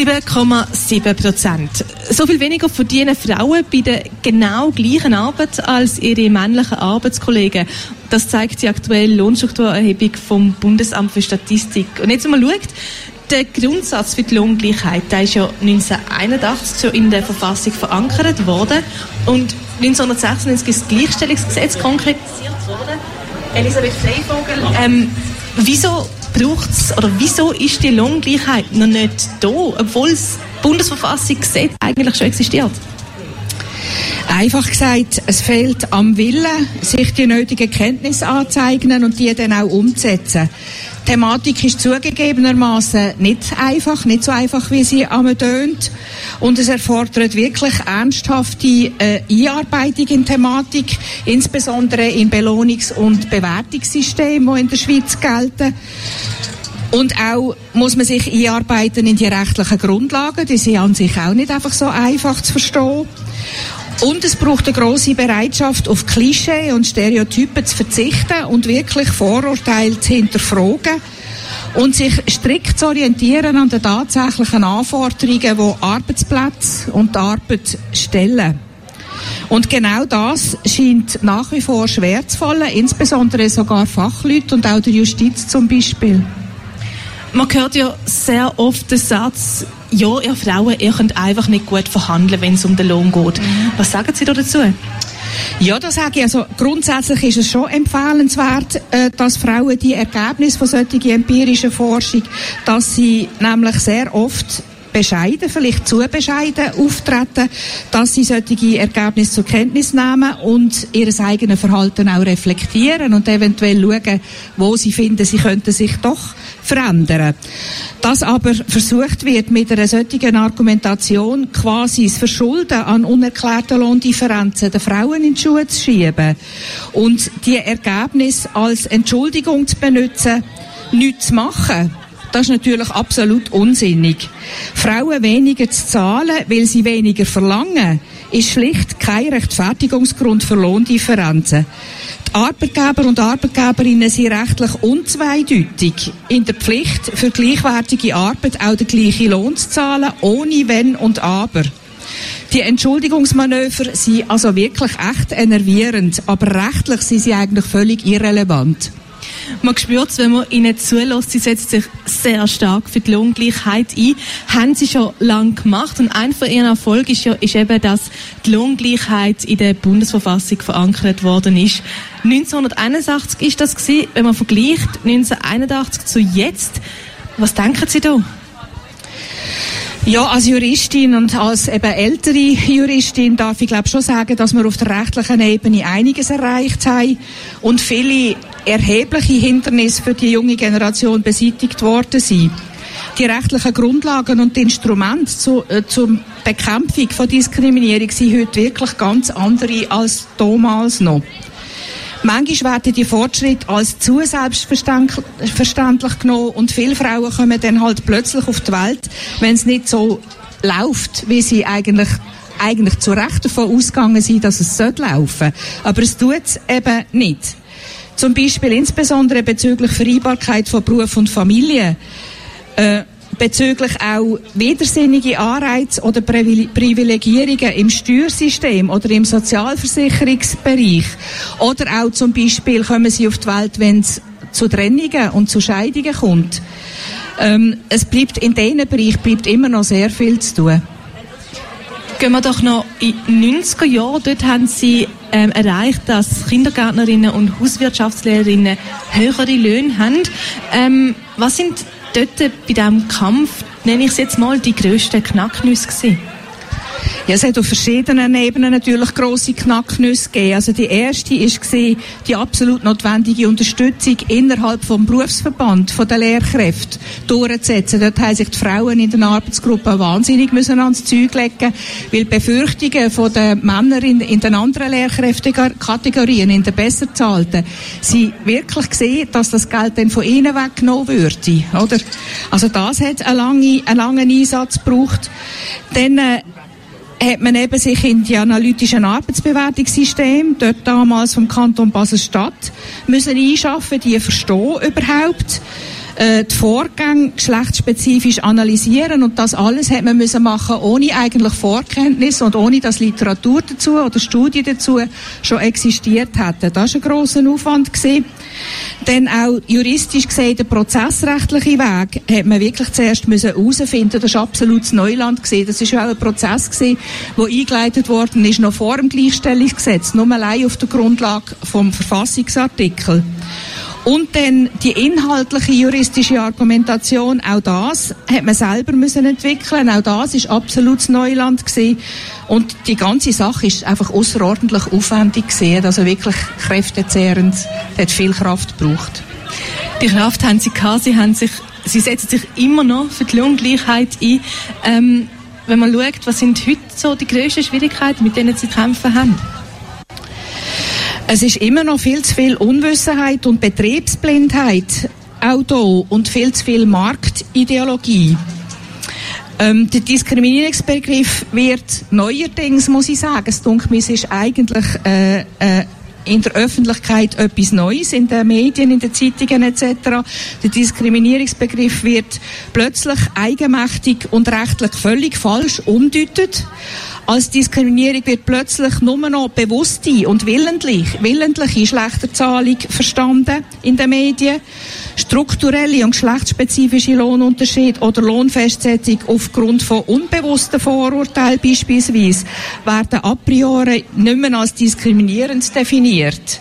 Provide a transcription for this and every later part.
7,7 Prozent. So viel weniger verdienen Frauen bei der genau gleichen Arbeit als ihre männlichen Arbeitskollegen. Das zeigt die aktuelle Lohnstrukturerhebung vom Bundesamt für Statistik. Und jetzt mal schaut, der Grundsatz für die Lohngleichheit, der ist ja 1981 in der Verfassung verankert worden und 1996 ist das Gleichstellungsgesetz konkretisiert worden. Elisabeth Freivogel, ähm, wieso braucht's oder wieso ist die Lohngleichheit noch nicht da, obwohl das Bundesverfassungsgesetz eigentlich schon existiert? Einfach gesagt, es fehlt am Willen, sich die nötigen Kenntnisse anzueignen und die dann auch umzusetzen. Thematik ist zugegebenermaßen nicht einfach, nicht so einfach, wie sie am tönt. Und es erfordert wirklich ernsthafte äh, Einarbeitung in Thematik, insbesondere in Belohnungs- und Bewertungssystemen, die in der Schweiz gelten. Und auch muss man sich einarbeiten in die rechtlichen Grundlagen. Die sind an sich auch nicht einfach so einfach zu verstehen. Und es braucht eine große Bereitschaft, auf Klischee und Stereotypen zu verzichten und wirklich Vorurteile zu hinterfragen und sich strikt zu orientieren an den tatsächlichen Anforderungen, die Arbeitsplätze und die Arbeit stellen. Und genau das scheint nach wie vor schwer zu fallen, insbesondere sogar Fachleute und auch der Justiz zum Beispiel. Man hört ja sehr oft den Satz, ja, ihr Frauen, ihr könnt einfach nicht gut verhandeln, wenn es um den Lohn geht. Mhm. Was sagen Sie da dazu? Ja, das sage ich. Also grundsätzlich ist es schon empfehlenswert, äh, dass Frauen die Ergebnisse von solchen empirischen Forschung, dass sie nämlich sehr oft bescheiden, vielleicht zu bescheiden auftreten, dass sie solche Ergebnisse zur Kenntnis nehmen und ihr eigenes Verhalten auch reflektieren und eventuell schauen, wo sie finden, sie könnten sich doch verändern. Dass aber versucht wird, mit einer solchen Argumentation quasi das Verschulden an unerklärten Lohndifferenzen der Frauen in die Schuhe zu schieben und die Ergebnisse als Entschuldigung zu benutzen, nichts zu machen, das ist natürlich absolut unsinnig. Frauen weniger zu zahlen, weil sie weniger verlangen, ist schlicht kein Rechtfertigungsgrund für Lohndifferenzen. Die Arbeitgeber und Arbeitgeberinnen sind rechtlich unzweideutig in der Pflicht, für gleichwertige Arbeit auch den gleichen Lohn zu zahlen, ohne Wenn und Aber. Die Entschuldigungsmanöver sind also wirklich echt enervierend, aber rechtlich sind sie eigentlich völlig irrelevant. Man spürt es, wenn man ihnen zulässt, sie setzt sich sehr stark für die Lohngleichheit ein. Haben sie schon lange gemacht. Und ein von ihren Erfolgen ist, ja, ist eben, dass die Lohngleichheit in der Bundesverfassung verankert worden ist. 1981 ist das gewesen, wenn man vergleicht 1981 zu jetzt. Was denken Sie da? Ja, als Juristin und als eben ältere Juristin darf ich glaube schon sagen, dass wir auf der rechtlichen Ebene einiges erreicht haben und viele erhebliche Hindernisse für die junge Generation beseitigt worden sind. Die rechtlichen Grundlagen und Instrumente zu, äh, zur Bekämpfung von Diskriminierung sind heute wirklich ganz andere als damals noch. Manchmal werden die Fortschritte als zu selbstverständlich genommen und viele Frauen kommen dann halt plötzlich auf die Welt, wenn es nicht so läuft, wie sie eigentlich eigentlich zu Recht davon ausgegangen sind, dass es laufen sollte. Aber es tut es eben nicht. Zum Beispiel insbesondere bezüglich Vereinbarkeit von Beruf und Familie. Äh, bezüglich auch widersinnige Anreize oder Privilegierungen im Steuersystem oder im Sozialversicherungsbereich. Oder auch zum Beispiel kommen sie auf die Welt, wenn es zu Trennungen und zu Scheidungen kommt. Ähm, es bleibt in diesem Bereich bleibt immer noch sehr viel zu tun. Gehen wir doch noch in die 90er Jahre. Dort haben Sie ähm, erreicht, dass Kindergärtnerinnen und Hauswirtschaftslehrerinnen höhere Löhne haben. Ähm, was sind dort bei diesem Kampf, nenne ich es jetzt mal, die grössten Knacknüsse gewesen? Ja, es hat auf verschiedenen Ebenen natürlich grosse Knacknüsse gegeben. Also die erste war die absolut notwendige Unterstützung innerhalb vom Berufsverband von der Lehrkräfte durchzusetzen. Dort haben sich die Frauen in den Arbeitsgruppen wahnsinnig müssen ans Zeug legen, weil Befürchtungen von den Männern in, in den anderen Lehrkräftekategorien, in den besser zahlten, sie wirklich gesehen, dass das Geld dann von ihnen weggenommen würde, oder? Also das hat einen langen, einen langen Einsatz gebraucht. Dann, äh, hat man eben sich in die analytischen Arbeitsbewertungssysteme, dort damals vom Kanton Basel-Stadt, müssen einschaffen, die verstehen überhaupt, äh, die Vorgänge geschlechtsspezifisch analysieren und das alles hat man müssen machen ohne eigentlich Vorkenntnis und ohne dass Literatur dazu oder Studien dazu schon existiert hätten. Das war ein grosser Aufwand gewesen. Dann auch juristisch gesehen, der prozessrechtliche Weg hat man wirklich zuerst müssen herausfinden. Das war absolutes Neuland. Das ist auch ein Prozess der eingeleitet worden ist noch vor dem Gleichstellungsgesetz, nur allein auf der Grundlage vom Verfassungsartikel. Und dann die inhaltliche juristische Argumentation, auch das hat man selber müssen entwickeln. Auch das ist absolutes Neuland gewesen. Und die ganze Sache ist einfach außerordentlich aufwendig gesehen, also wirklich kräftezehrend, hat viel Kraft gebraucht. Die Kraft haben Sie gehabt, Sie haben sich, Sie setzen sich immer noch für die Lohngleichheit ein. Ähm, wenn man schaut, was sind heute so die grössten Schwierigkeiten, mit denen Sie kämpfen haben? Es ist immer noch viel zu viel Unwissenheit und Betriebsblindheit auch da und viel zu viel Marktideologie. Ähm, der Diskriminierungsbegriff wird neuerdings, muss ich sagen, es dunkelt mir, ist eigentlich äh, äh, in der Öffentlichkeit etwas Neues, in den Medien, in den Zeitungen etc. Der Diskriminierungsbegriff wird plötzlich eigenmächtig und rechtlich völlig falsch umdeutet als Diskriminierung wird plötzlich nur noch bewusste und willentlich, willentliche Schlechterzahlung verstanden in den Medien. Strukturelle und geschlechtsspezifische Lohnunterschiede oder Lohnfestsetzung aufgrund von unbewussten Vorurteilen beispielsweise werden a priori nicht mehr als diskriminierend definiert.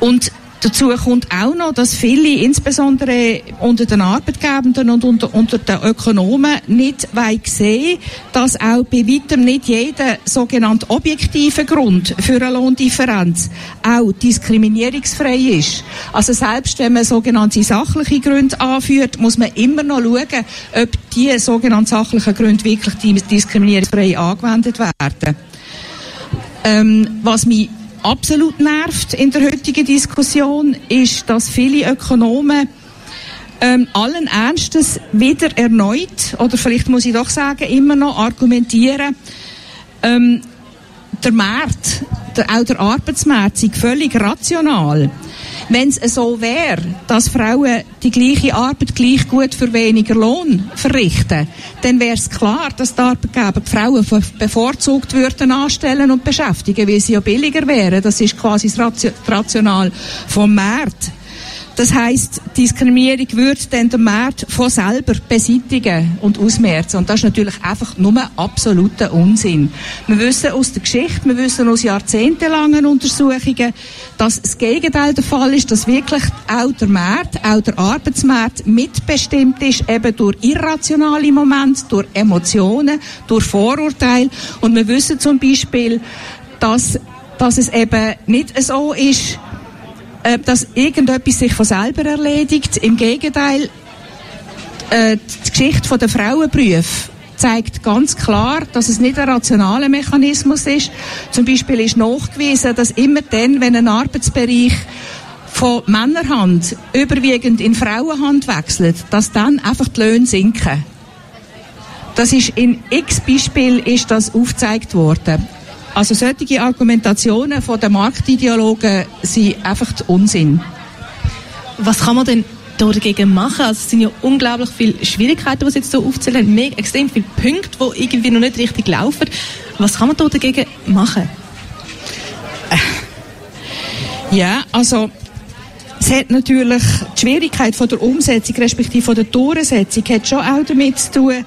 Und Dazu kommt auch noch, dass viele, insbesondere unter den Arbeitgebenden und unter, unter den Ökonomen, nicht sehen dass auch bei weitem nicht jeder sogenannte objektive Grund für eine Lohndifferenz auch diskriminierungsfrei ist. Also selbst wenn man sogenannte sachliche Gründe anführt, muss man immer noch schauen, ob diese sogenannten sachlichen Gründe wirklich diskriminierungsfrei angewendet werden. Ähm, was mich absolut nervt in der heutigen Diskussion, ist, dass viele Ökonomen ähm, allen Ernstes wieder erneut, oder vielleicht muss ich doch sagen, immer noch argumentieren, ähm, der Markt, der, auch der Arbeitsmarkt sei völlig rational. Wenn es so wäre, dass Frauen die gleiche Arbeit gleich gut für weniger Lohn verrichten, dann wäre es klar, dass die Arbeitgeber die Frauen bevorzugt würden anstellen und beschäftigen, weil sie ja billiger wären. Das ist quasi das Rational vom Markt. Das heißt, Diskriminierung würde dann der Markt von selber beseitigen und ausmerzen. Und das ist natürlich einfach nur absoluter Unsinn. Wir wissen aus der Geschichte, wir wissen aus jahrzehntelangen Untersuchungen, dass das Gegenteil der Fall ist, dass wirklich auch der Markt, auch der Arbeitsmarkt mitbestimmt ist, eben durch irrationale Momente, durch Emotionen, durch Vorurteile. Und wir wissen zum Beispiel, dass, dass es eben nicht so ist, äh, dass irgendetwas sich von selber erledigt. Im Gegenteil, äh, die Geschichte der Frauenberufe zeigt ganz klar, dass es nicht ein rationaler Mechanismus ist. Zum Beispiel ist nachgewiesen, dass immer dann, wenn ein Arbeitsbereich von Männerhand überwiegend in Frauenhand wechselt, dass dann einfach die Löhne sinken. Das ist in x Beispielen ist das aufgezeigt worden. Also solche Argumentationen von den Marktideologen sind einfach Unsinn. Was kann man denn dagegen machen? Also es sind ja unglaublich viele Schwierigkeiten, die Sie jetzt so aufzählen, Mehr, extrem viele Punkte, die irgendwie noch nicht richtig laufen. Was kann man da dagegen machen? Ja, also es hat natürlich die Schwierigkeit von der Umsetzung respektive von der Durchsetzung hat schon auch damit zu tun,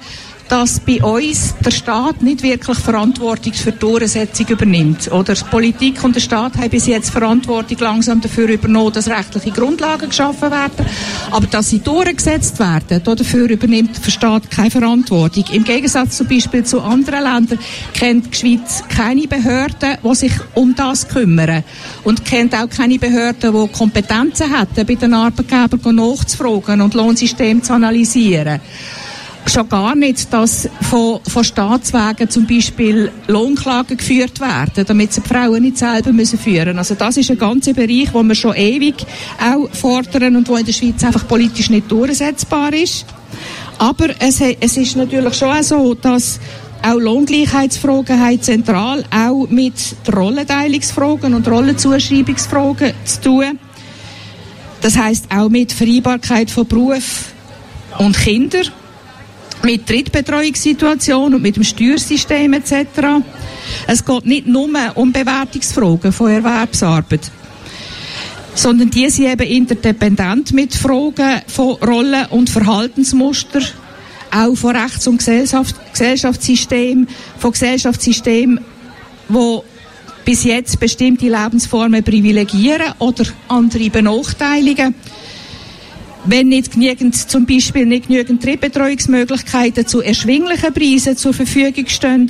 dass bei uns der Staat nicht wirklich Verantwortung für die Durchsetzung übernimmt. Oder die Politik und der Staat haben bis jetzt Verantwortung langsam dafür übernommen, dass rechtliche Grundlagen geschaffen werden. Aber dass sie durchgesetzt werden, dafür übernimmt der Staat keine Verantwortung. Im Gegensatz zum Beispiel zu anderen Ländern kennt die Schweiz keine Behörden, die sich um das kümmern. Und kennt auch keine Behörden, die Kompetenzen hätten, bei den Arbeitgebern nachzufragen und Lohnsystem zu analysieren schon gar nicht, dass von, von Staatswegen zum Beispiel Lohnklagen geführt werden, damit sie die Frauen nicht selber müssen führen Also das ist ein ganzer Bereich, wo wir schon ewig auch fordern und wo in der Schweiz einfach politisch nicht durchsetzbar ist. Aber es, es ist natürlich schon auch so, dass auch Lohngleichheitsfragen haben zentral auch mit Rollenteilungsfragen und Rollenzuschreibungsfragen zu tun. Das heißt auch mit Vereinbarkeit von Beruf und Kinder, mit Drittbetreuungssituation und mit dem Steuersystem etc. Es geht nicht nur um Bewertungsfragen von Erwerbsarbeit, sondern die sind eben interdependent mit Fragen von Rollen und Verhaltensmuster, auch von Rechts- und Gesellschaft, Gesellschaftssystem, von Gesellschaftssystemen, wo bis jetzt bestimmte Lebensformen privilegieren oder andere benachteiligen. Wenn nicht genügend, zum Beispiel nicht genügend Drittbetreuungsmöglichkeiten zu erschwinglichen Preisen zur Verfügung stehen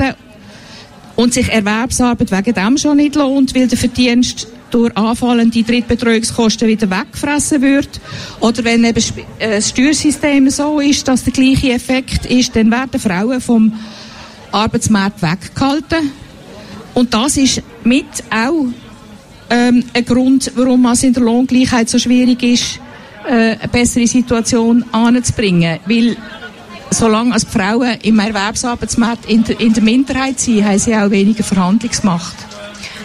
und sich Erwerbsarbeit wegen dem schon nicht lohnt, weil der Verdienst durch anfallende Drittbetreuungskosten wieder weggefressen wird. Oder wenn eben äh, das Steuersystem so ist, dass der gleiche Effekt ist, dann werden Frauen vom Arbeitsmarkt weggehalten. Und das ist mit auch ähm, ein Grund, warum es in der Lohngleichheit so schwierig ist, äh, eine bessere Situation anzubringen. Weil solange als Frauen im Erwerbsarbeitsmarkt in der, in der Minderheit sind, haben sie auch weniger Verhandlungsmacht.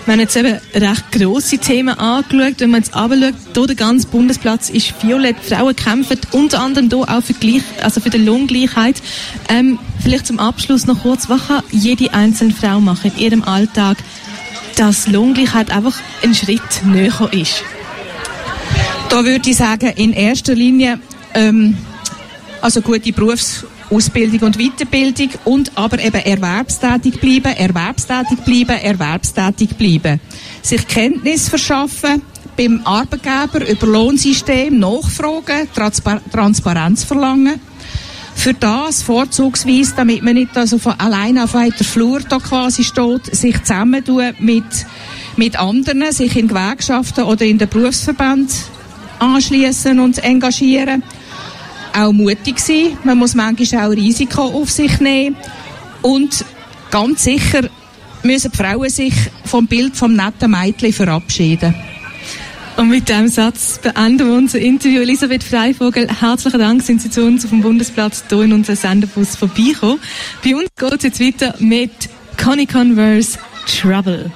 Wir haben jetzt eben recht grosse Themen angeschaut. Wenn man jetzt anschaut, hier der ganze Bundesplatz ist violett. Frauen kämpfen unter anderem hier auch für, Gleich, also für die Lohngleichheit. Ähm, vielleicht zum Abschluss noch kurz, was kann jede einzelne Frau machen in ihrem Alltag, dass Lohngleichheit einfach ein Schritt näher ist? Da würde ich sagen, in erster Linie ähm, also gute Berufs- Ausbildung und Weiterbildung und aber eben erwerbstätig bleiben, erwerbstätig bleiben, erwerbstätig bleiben. Sich Kenntnis verschaffen beim Arbeitgeber über Lohnsystem, nachfragen, Transpar Transparenz verlangen. Für das vorzugsweise, damit man nicht also von allein auf weiter Flur da quasi steht, sich zusammentun mit, mit anderen, sich in Gewerkschaften oder in den Berufsverband anschließen und engagieren auch mutig sein. Man muss manchmal auch Risiko auf sich nehmen. Und ganz sicher müssen die Frauen sich vom Bild vom netten Mädchen verabschieden. Und mit diesem Satz beenden wir unser Interview. Elisabeth Freivogel, herzlichen Dank, sind Sie zu uns auf dem Bundesplatz hier in unserem Senderbus vorbeigekommen. Bei uns geht es jetzt weiter mit Connie Converse Trouble.